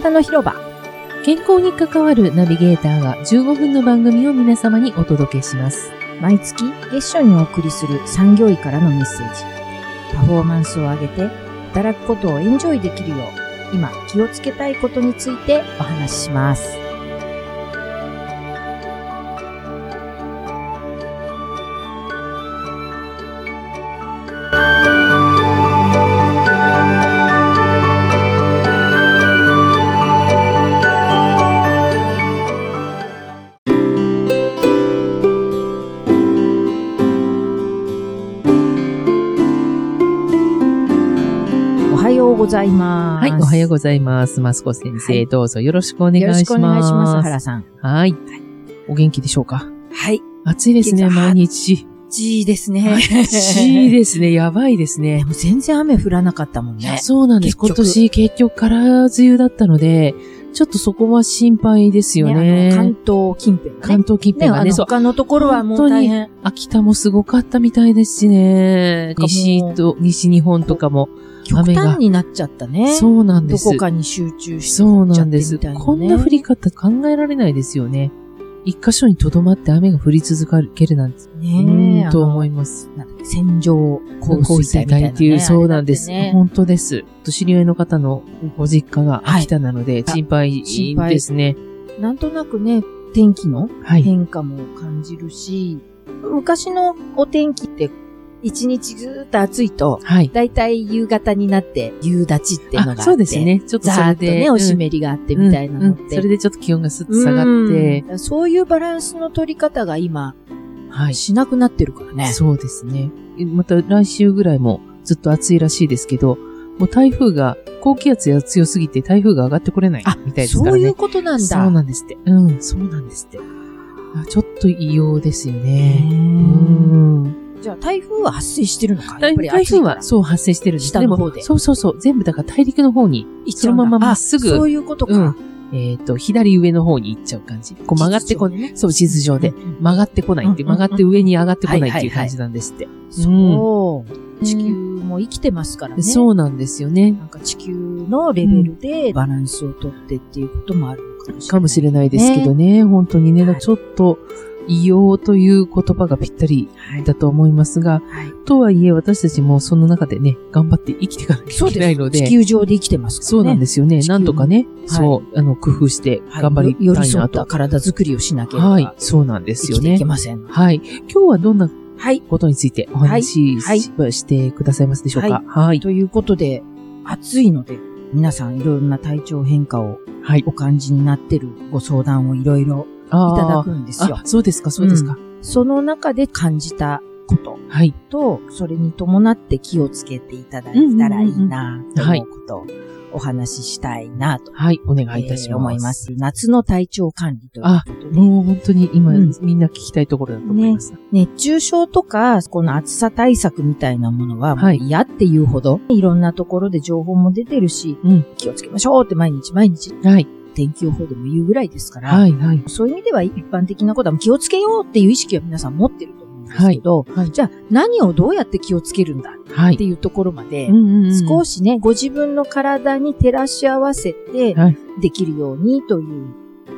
体の広場。健康に関わるナビゲーターが15分の番組を皆様にお届けします。毎月月初にお送りする産業医からのメッセージ。パフォーマンスを上げて働くことをエンジョイできるよう、今気をつけたいことについてお話しします。います。はい、おはようございます。マスコ先生、はいどうぞよろしくお願いします。よろしくお願いします、原さん。はい。お元気でしょうか？はい。暑いですね、毎日。G ですね。暑いですね、やばいですねで。も全然雨降らなかったもんね。そうなんです。今年結局から梅雨だったので、ちょっとそこは心配ですよね。あの関東近辺、ね。関東近辺がね、ね。他のところはもう大変。秋田もすごかったみたいですしね。西と、西日本とかも。極雨が端になっちゃったね。そうなんです。どこかに集中してそう降っちゃってなんです。こんな降り方考えられないですよね。一箇所に留まって雨が降り続けるなんて、ねえ。うんと思いまます。す。線状降水帯みたいな、ね。っていう、そうなんです。本当です。知り合いの方のご実家が秋田なので、あ心配心配ですね。なんとなくね、天気のはい。変化も感じるし、昔のお天気って、一日ずーっと暑いと、はい。だいたい夕方になって夕立っていうのがあって。あ、そうです。ね。ちょっとざそれで。ーっとね、お湿りりがあってみたいなのって。それでちょっと気温がスッと下がって、うんそういうバランスの取り方が今、はい。しなくなってるからね。そうですね。また来週ぐらいもずっと暑いらしいですけど、もう台風が、高気圧が強すぎて台風が上がってこれないあみたいですからね。そういうことなんだ。そうなんですって。うん、そうなんですって。あちょっと異様ですよね。うん。じゃあ台風は発生してるのかやっ台ぱり台風はそう発生してるんです下の方でもそうそうそう。全部だから大陸の方に、そのまままっすぐあそういうことか。うんえっ、と、左上の方に行っちゃう感じ。こう曲がってこない。ねそう、地図上で。うんうん曲がってこないって、うんうんうん曲がって上に上がってこないってはいいう感じなんですって。そう。地球も生きてますからね。そうなんですよね。なんか地球のレベルでバランスをとってっていうこともあるのかもしれない。かもしれないですけどね。本当にね、はいちょっと異様という言葉がぴったりはい。だと思いますが、はい。とはいえ私たちもその中でね、頑張って生きていかなきゃいけないので、地球上で生きてますからね。そうなんですよね。なんとかね、はいそう、あの、工夫してはい頑張りたいなとり添った。体づくりをしなければ、はい、そうなんですよね生きていけ。ません。はい。今日はどんなはい。ことについてお話しはいししてくださいますでしょうか？はい。ということで、暑いので、皆さんいろんな体調変化をはい。お感じになってるご相談をいろいろあいただーくんですよあ、。そうですか、そうですか。その中で感じたことはい。と、それに伴って気をつけていただいたらいいなと思うことをお話ししたいなと、はい。お願いいたします。えー思いま。す。夏の体調管理ということで、もう本当に今、うんみんな聞きたいところだと思います。熱中症とか、この暑さ対策みたいなものは、もうはい嫌っていうほど、いろんなところで情報も出てるし、うん気をつけましょうって毎日毎日はい。天気予報でも言うぐらいですから、はい、はい。そういう意味では一般的なことは気をつけようっていう意識は皆さん持ってると思うんですけど、はい。じゃあ何をどうやって気をつけるんだはい。っていうところまで、少しね、ご自分の体に照らし合わせてはい、できるようにという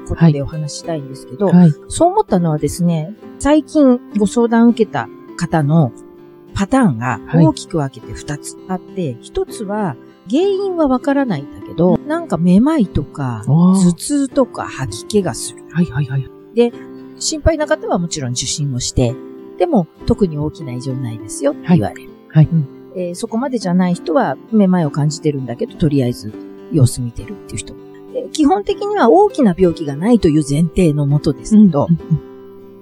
ことでお話ししたいんですけど、はい。そう思ったのはですね、最近ご相談を受けた方のパターンがはい大きく分けて2つあって、1つは原因はわからないんだけど、なんかめまいとか、頭痛とか吐き気がする。はい、はい、はい。心配な方はもちろん受診をして、でも特に大きな異常ないですよって言われる。はいうんえーそこまでじゃない人はめまいを感じてるんだけど、とりあえず様子見てるっていう人。で基本的には大きな病気がないという前提のもとですけど、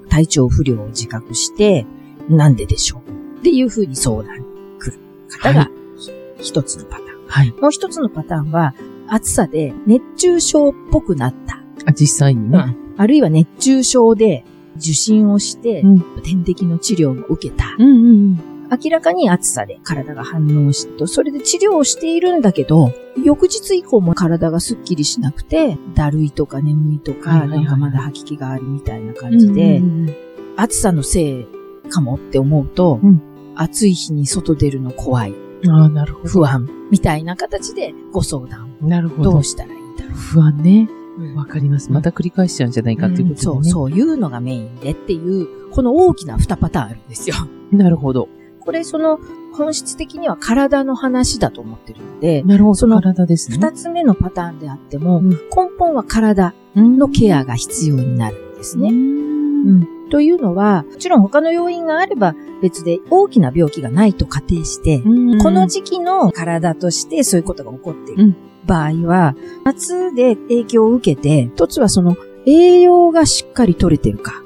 体調不良を自覚して、なんででしょうっていうふうに相談に来る方が一つのパターン。はい。もう一つのパターンは、暑さで熱中症っぽくなった。あ、実際にね。あるいは熱中症で受診をして、うん点滴の治療も受けた。うんうんうん。明らかに暑さで体が反応して、それで治療をしているんだけど、翌日以降も体がスッキリしなくて、だるいとか眠いとか、なんかまだ吐き気があるみたいな感じで、暑さのせいかもって思うと、うん暑い日に外出るの怖い、ああ、なるほ不安、みたいな形でご相談ど。なるほどをどう。したらいいだろ不安ね。う。わかります。また繰り返しちゃうんじゃないかっていうことでね。そう、そういうのがメインでっていう、この大きな2パターンあるんですよ。なるほど。これ、その、本質的には体の話だと思ってるので、なるほど。その体ですね。二つ目のパターンであっても、うん根本は体のケアが必要になるんですね。う。うんん。というのは、もちろん他の要因があれば別で大きな病気がないと仮定して、うん。この時期の体としてそういうことが起こっているうん。場合は、夏で影響を受けて、一つはその栄養がしっかり取れてるか、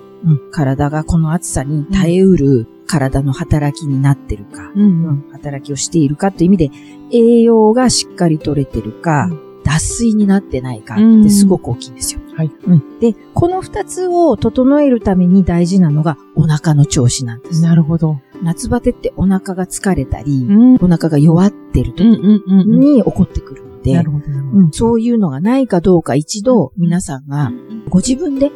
体がこの暑さに耐えうる体の働きになってるか、うん。働きをしているかという意味で、栄養がしっかり取れてるか、う脱水になってないかってすごく大きいんですよ。はい。うんで、この二つを整えるために大事なのがお腹の調子なんです。なるほど。夏バテってお腹が疲れたり、うん。お腹が弱ってる時。に起こってくるので、そういうのがないかどうか一度皆さんがご自分で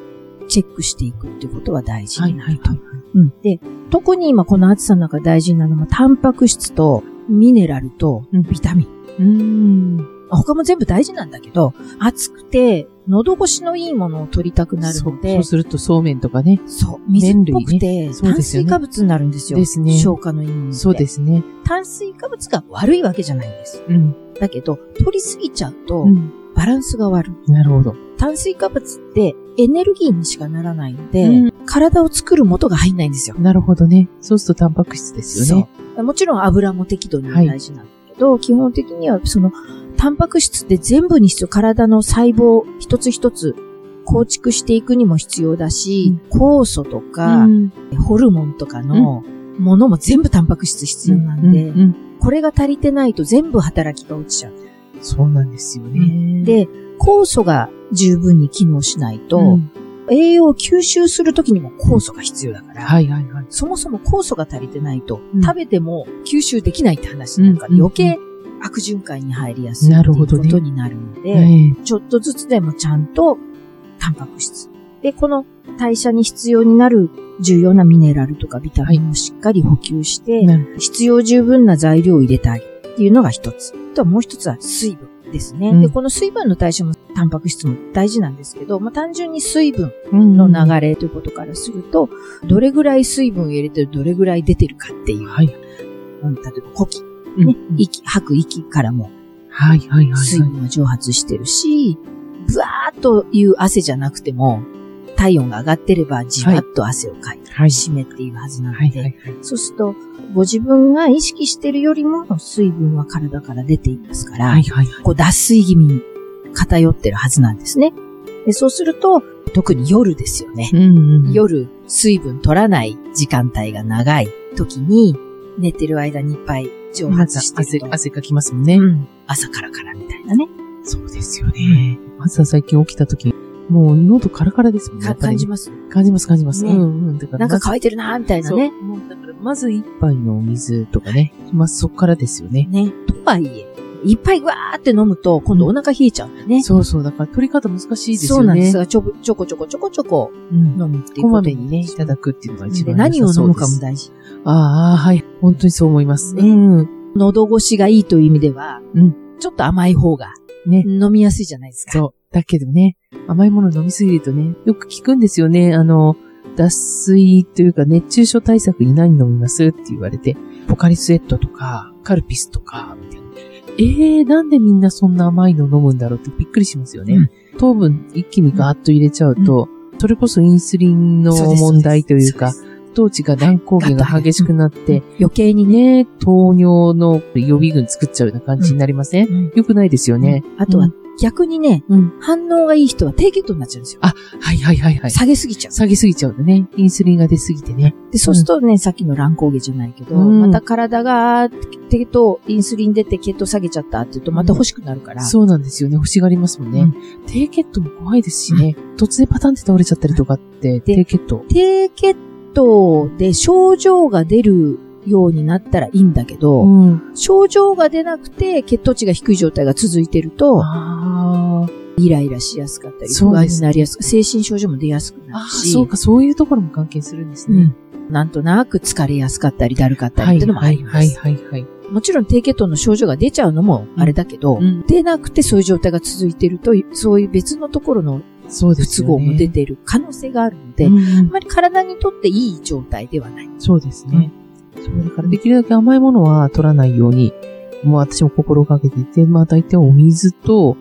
チェックしていくっていうことは大事はいになると。はいはい。うんで、特に今この暑さの中大事なのは、タンパク質とミネラルとうんビタミン。うん。他も全部大事なんだけど、暑くて喉越しのいいものを取りたくなるので、そうするとそうめんとかね。そう、水っぽくて、ね炭水化物になるんですよ。ですね消化のいいもの。そうですね。炭水化物が悪いわけじゃないんです。うん。だけど、取りすぎちゃうと、うん。バランスが悪い。なるほど。炭水化物ってエネルギーにしかならないので、うん体を作る元が入んないんですよ。なるほどね。そうするとタンパク質ですよね。そう。もちろん油も適度に大事なんだけど、基本的にはその、タンパク質って全部に必要、体の細胞一つ一つ構築していくにも必要だし、酵素とか、うん。ホルモンとかのものも全部タンパク質必要なんで、うん。うん。これが足りてないと全部働きが落ちちゃう。そうなんですよね。で、酵素が十分に機能しないと、うん。栄養を吸収するときにも酵素が必要だから、はいはいはい。そもそも酵素が足りてないと、うん。食べても吸収できないって話になるか余計悪循環に入りやすいっていうことになるので、ええちょっとずつでもちゃんとタンパク質。で、この代謝に必要になる重要なミネラルとかビタミンをしっかり補給して、なる必要十分な材料を入れてあげるっていうのが一つ。あとはもう一つは水分ですね。うんで、この水分の代謝もタンパク質も大事なんですけど、まあ、単純に水分うんの流れということからすると、どれぐらい水分を入れてどれぐらい出てるかっていう。はい。うん例えば呼気、うんね、息、吐く息からもはいはいはいはい。水分が蒸発してるし、ブワーっという汗じゃなくても、体温が上がってればじわっと汗をかいて、はい湿っているはずなので、はいはいはい。そうすると、ご自分が意識してるよりも水分は体から出ていますから、はいはいはい。こう脱水気味に偏ってるはずなんですね。でそうすると、特に夜ですよね。うんうん。夜、水分取らない時間帯が長い時に、寝てる間にいっぱい蒸発してると。汗汗かきますもんね。うん朝からからみたいなね。そうですよね。朝最近起きた時、もう喉カラカラですもんね。感じます。感じます感じます。ねうんうん。だからなんか乾いてるなーみたいなね。そう。もうだから、まず一杯のお水とかね。まずそこからですよね。ね。とはいえ、いっぱいぐわーって飲むと、今度お腹冷えちゃうんだよね。そうそう。だから取り方難しいですよね。そうなんですが、ちょちょこちょこちょこちょこうん。飲むっていうこまめにね、いただくっていうのが一で番何を飲むかもだ。大事。ああ、はい。本当にそう思います。ねうん。喉越しがいいという意味では、うんちょっと甘い方がね。飲みやすいじゃないですか。そう。だけどね、甘いもの飲みすぎるとね、よく聞くんですよね。あの、脱水というか熱中症対策に何飲みますって言われて、ポカリスエットとか、カルピスとか、みたいな。えー、なんでみんなそんな甘いの飲むんだろうってびっくりしますよね。うん。糖分一気にガーッと入れちゃうと、それこそインスリンの問題というかそ、です当地が乱高下が激しくなって、余計にね。ね、糖尿の予備軍作っちゃうような感じになりません、うん。よくないですよね。あとはうん、逆にね、うん。反応がいい人は低血糖になっちゃうんですよ。はいはいはいはい。下げすぎちゃう。下げすぎちゃうとね、インスリンが出すぎてね。で、そうするとね、さっきの乱高下じゃないけど、うんまた体が、血糖、インスリン出て血糖下げちゃったって言うと、また欲しくなるから。そうなんですよね。欲しがりますもんね。うん低血糖も怖いですしね。突然パタンって倒れちゃったりとかって、低血糖。低血糖で症状が出るようになったらいいんだけど、うん。症状が出なくて血糖値が低い状態が続いてると、あイライラしやすかったり、不安になりやすく、精神症状も出やすくなるし、そうか、そういうところも関係するんですね。うん。なんとなく疲れやすかったり、だるかったりっていうのもあります。はいはいはいはい。もちろん低血糖の症状が出ちゃうのもあれだけど、うん出なくてそういう状態が続いてると、そういう別のところの不都そうですよね。合も出てる可能性があるので、うんあんまり体にとっていい状態ではない。そうですね。そう、だからできるだけ甘いものは取らないように、もう私も心がけていて、まあ大体お水と、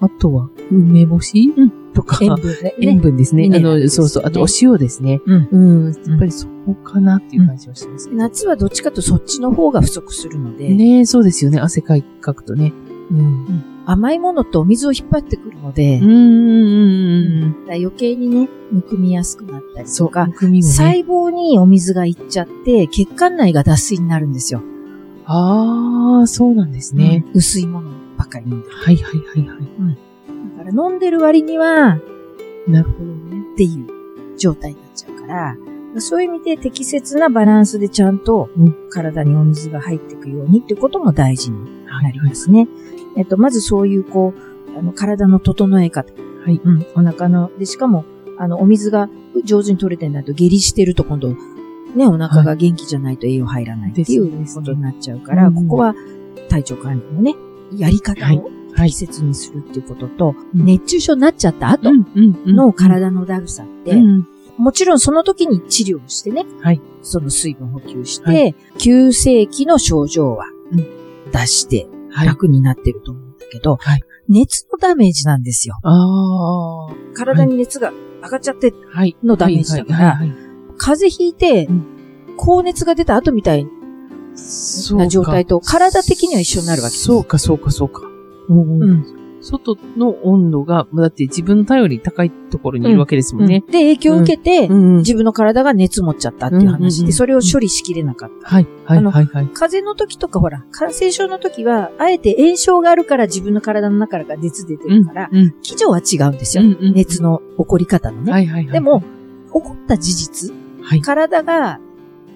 あとは梅干し、うんとか、塩分ね。塩分ですね。あの、そうそう。あとお塩ですね。うん。うん。やっぱりそこかなっていう感じはします。夏はどっちかとそっちの方が不足するので、ねそうですよね。汗かいかくとね。うん。甘いものってお水を引っ張ってくるので、うん。うん。だから余計にね、むくみやすくなったりそう。とか、ね。細胞にお水がいっちゃって、血管内が脱水になるんですよ。ああ、そうなんですね。うん薄いものばかり飲んでる。はいはいはいはい。だから飲んでる割には、なるほどね。っていう状態になっちゃうから、そういう意味で適切なバランスでちゃんとうん体にお水が入っていくようにってことも大事にはなりますね。えっと、まずそういうこう、あの、体の整え方。はい。うん。お腹の、で、しかも、あの、お水が上手に取れてないと下痢してると今度、ね、お腹が元気じゃないと栄養入らないっていうことになっちゃうから、うんここは体調管理のね、やり方はいをはい適。切にするっていうことと、うん熱中症になっちゃった後の体のだるさって、うん。もちろんその時に治療をしてね、はいその水分補給して、は急性期の症状はうん出してはい。楽になってると思うんだけど、はい熱のダメージなんですよ。体に熱が上がっちゃって、はい。のダメージだから風邪ひいてうん、高熱が出た後みたいな状態と体的には一緒になるわけです。そうか、そうか、そうか。う。うんん。外の温度が、だって自分の体より高いところにいるわけですもんね。で、影響を受けて、うん。自分の体が熱持っちゃったっていう話うんうんうんで、それを処理しきれなかった。はい、はい、はい、はい。風邪の時とかほら、感染症の時は、あえて炎症があるから自分の体の中から熱出てるから、うん。基準は違うんですよ。うんうん熱の起こり方のね。はい、はい、はい。でも、、起こった事実、はい。体が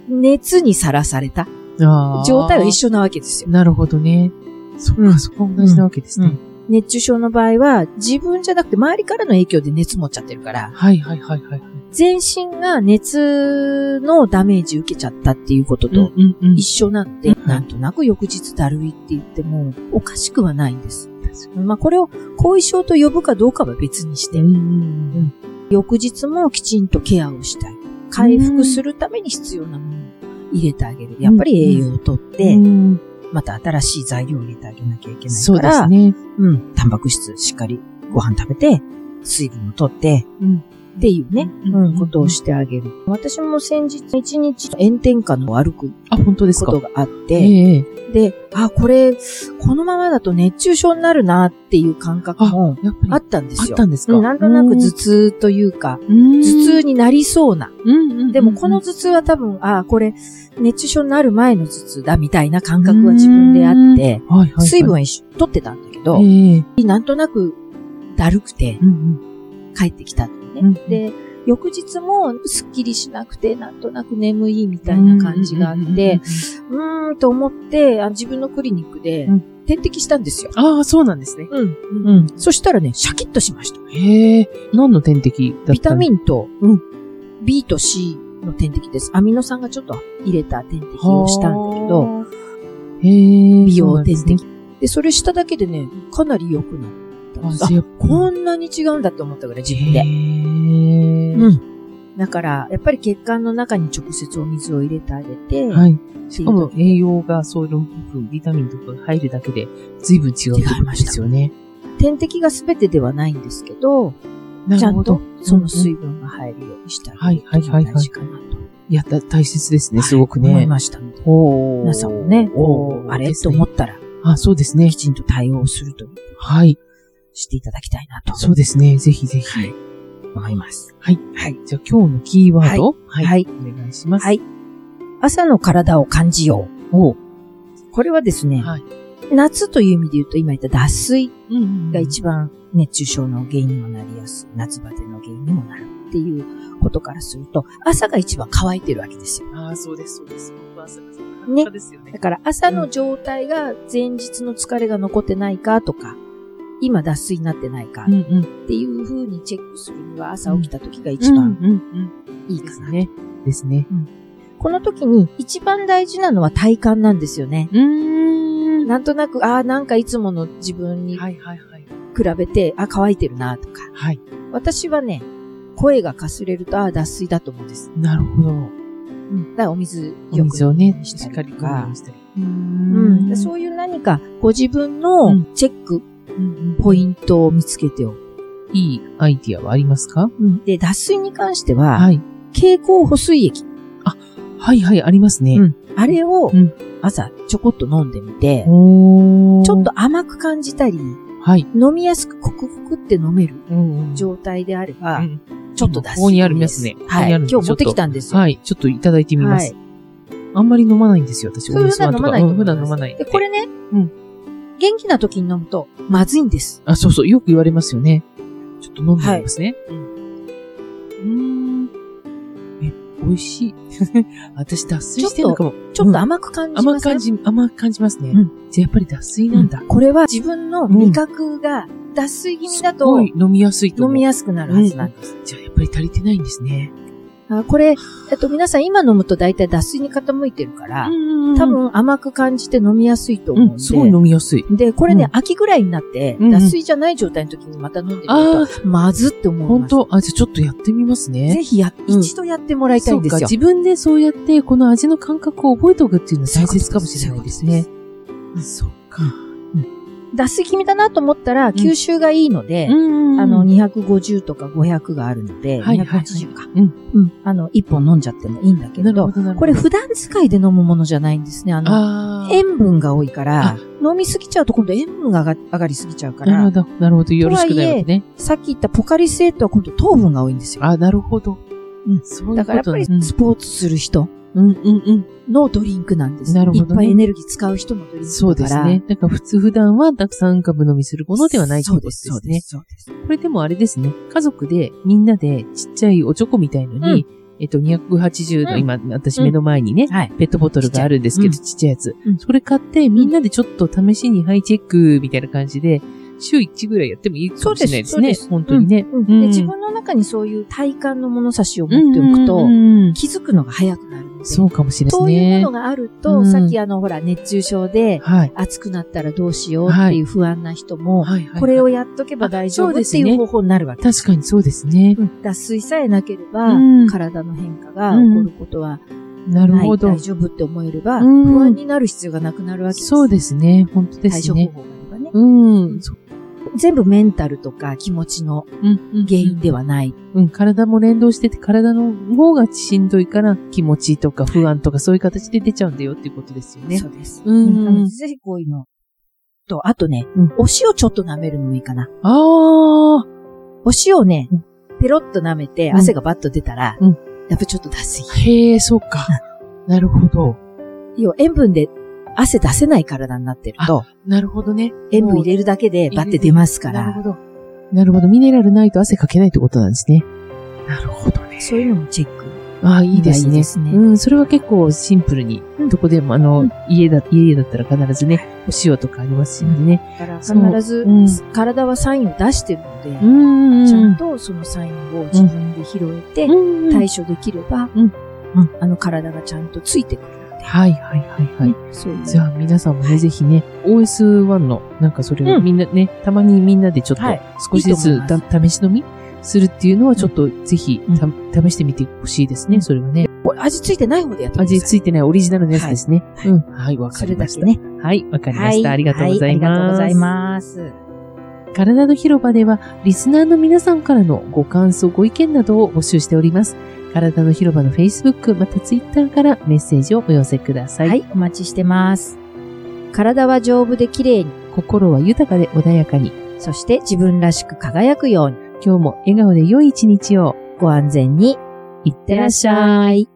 熱にさらされた状態は一緒なわけですよ。なるほどね。そっうんか、そこは同じなわけですね。熱中症の場合は、自分じゃなくて周りからの影響で熱持っちゃってるから、はい、はい、はい、はい。全身が熱のダメージ受けちゃったっていうこととうん、うん。一緒なんで、うんなんとなく翌日だるいって言っても、おかしくはないんです。まあこれを後遺症と呼ぶかどうかは別にして、うんうん翌日もきちんとケアをしたい。回復するために必要なものを入れてあげる。やっぱり栄養をとって、うんまた新しい材料を入れてあげなきゃいけないそうでから、すね。うん、タンパク質しっかりご飯食べて、水分をとって、うんっていうね、うんうん、ことをしてあげる。私も先日一日炎天下の歩くあ、本当ですか？こと。があって、ええで、あ、これ、このままだと熱中症になるなっていう感覚もあったんですよ。あったんですか？うんなんとなく頭痛というか、頭頭痛になりそうな。うんでもこの、頭痛は多分、あ、これ、熱中症になる前の頭痛だみたいな感覚は自分であって、はいはいはい、水分は一緒取ってたんだけど、ええ。なんとなくだるくてうん帰ってきたのね。うんで、翌日もすっきりしなくて、なんとなく眠いみたいな感じがあって、、うーんと思って、あ自分のクリニックでうん点滴したんですよ。ああ、そうなんですね。うん。うんうん。そしたらね、シャキッとしました。へえ、何の点滴だったビタミンンとうん B と C の点滴です。アミノ酸がちょっと入れた点滴をしたんだけど、、へえ、美容点滴。で、それしただけでね、かなり良くなっこんなに違うんだって思ったぐらい自分へで。え、うん。だから、やっぱり血管の中に直接お水を入れてあげて、はい。ししかも栄養がそういう部分、ビタミンとかが入るだけで随分違うってことですよね。点滴が全てではないんですけど、なるほどちゃんと。その水分が入るようにしてあげるはいはいはいはい大事かなと。いや、だ大切ですね、すごく思いね。ましたので。皆さんもね、あれ？と思ったら、あ、そうですねき。ちんと対応するという、はい。していただきたいなとそうですね。ぜひぜひ。はい思います。はい。はい。じゃあ今日のキーワードはい。はいお願いします。はい。朝の体を感じよおうう。これはですね、はい。夏という意味で言うと今言った脱水が一番熱中症の原因にもなりやすい、夏バテの原因にもなるっていうことからすると、朝が一番乾いてるわけですよ。ああ、そうです、そうです。朝ですよねだ。から朝の状態が前日の疲れが残ってないかとか、今脱水になってないか。っていう風にチェックするには朝起きた時が一番。いいかな。ですね。ですね。この時に一番大事なのは体感なんですよね。うーん。なんとなく、ああ、なんかいつもの自分に比。べて、あ、乾いてるなとか。はい。私はね、声がかすれると、ああ、脱水だと思うんです。なるほど。うん。だからお水およく水をね、しっかりかうん。でそういう何か、ご自分のチェック、ポイントを見つけておく。いいアイディアはありますか？で、脱水に関しては、はい。経口補水液。はいはい、ありますね。うんあれをうん朝ちょこっと飲んでみて、おーちょっと甘く感じたり、はい。飲みやすくコクコクって飲めるうんうん状態であれば、うんちょっと脱水です。ここにありますねはい。今日持ってきたんですよ。はい。ちょっといただいてみます。はいあんまり飲まないんですよ、私。普段飲まない普段飲まないんで、これね、うん元気な時に飲むとまずいんです。あ、そうそう、よく言われますよね。ちょっと飲んでみますね。うーん。え、美味しい。私、脱水してるのかも。ちょっと甘く感じます、甘く感じ、甘く感じますね。うんじゃあやっぱり脱水なんだ。これは自分の味覚が脱水気味だすとごい飲みやすいと。飲みやすくなるはずなんです。じゃあやっぱり足りてないんですね。あこれ、えっと、皆さん今飲むと大体脱水に傾いてるから、多分甘く感じて飲みやすいと思うんで。うん、すごい飲みやすい。で、これね、うん秋ぐらいになって、脱水じゃない状態の時にまた飲んでみるあと、まずって思います。本当？あ、じゃあちょっとやってみますね。ぜひや、うん一度やってもらいたいんですよ。そうか、自分でそうやって、この味の感覚を覚えておくっていうのは大切かもしれないですね。そうか。脱水気味だなと思ったら、吸収がいいので、んあの、250とか500があるので、はいはいはい280か。うんうん。あの、1本飲んじゃってもいいんだけれど。これ普段使いで飲むものじゃないんですね。あの、塩分が多いから、飲みすぎちゃうと今度塩分が上がりすぎちゃうから、なるほど、なるほど。よろしくないわけね。さっき言ったポカリスエットは今度糖分が多いんですよ。あ、なるほど。うんだからやっぱり。スポーツする人うん、うん、うん。のドリンクなんです。なるほどねいっぱいエネルギー使う人のドリンクだから。そうですね。だから普通普段はたくさん株飲みするものではないってことですそうでね。す。そうです。これでもあれですね。家族でみんなでちっちゃいおチョコみたいのに、えっと、280のうん今、私目の前にね、はい。ペットボトルがあるんですけど、ちちっちゃいやつ。うんそれ買って、みんなでちょっと試しにハイチェックみたいな感じで、週1ぐらいやってもいいかもしれないですね。そうです本当にね。うんうんで自分の中にそういう体感の物差しを持っておくと、うんうんうん気づくのが早くなるので、そうかもしれないそうですね。いうものがあると、うんさっきあの、ほら、熱中症ではい。暑くなったらどうしようっていう不安な人も、はいはい。これをやっとけば大丈夫っていう方法になるわけです。確かにそうですね。うん脱水さえなければ、うん体の変化が起こることはなるほど大。丈夫って思えれば、うん不安になる必要がなくなるわけです。そうですね。本当ですね。対処方法があればね。うん。そう全部メンタルとか気持ちのうん。原因ではない。うん、体も連動してて、体の方がしんどいから、気持ちとか不安とかそういう形で出ちゃうんだよっていうことですよね。そうです。うんなのでぜひこういうの。と、あとね、うんお塩ちょっと舐めるのもいいかな。ああ、お塩をねうん、ペロッと舐めてうん汗がバッと出たら、うんやっぱちょっと脱水。へえ、そうか。なるほど。要は塩分で汗出せない体になってると、なるほどね。塩分入れるだけでバッて出ますから、なるほど。なるほど。ミネラルないと汗かけないってことなんですね。なるほどね。そういうのもチェック。ああ、いいですね。いいですねうん、それは結構シンプルに、うんどこでも、あの、うん家だ、家だったら必ずね、お塩とかありますしね。だから必ずうん体はサインを出してるので、うん、うん。ちゃんとそのサインを自分で拾えて、うん、対処できれば、うんうんあの体がちゃんとついてくるはい、はい、はい、はい。ねそういう。じゃあ皆さんもね、ぜひね、OS1 の、なんかそれをうんみんなね、たまにみんなでちょっとはい少しずつた試し飲みするっていうのはちょっとぜひ試してみてほしいですね、うんそれはね。味ついてない方でやってください。味ついてないオリジナルのやつですね。はいうん。はい、わかそりました。ね。はい、わかりました。ありがとうございます。はありがとうございます。体の広場では、リスナーの皆さんからのご感想、ご意見などを募集しております。体の広場の Facebook、また Twitter からメッセージをお寄せください。はい、お待ちしてます。体は丈夫で綺麗に、心は豊かで穏やかに、そして自分らしく輝くように、今日も笑顔で良い一日を。ご安全に、いってらっしゃい。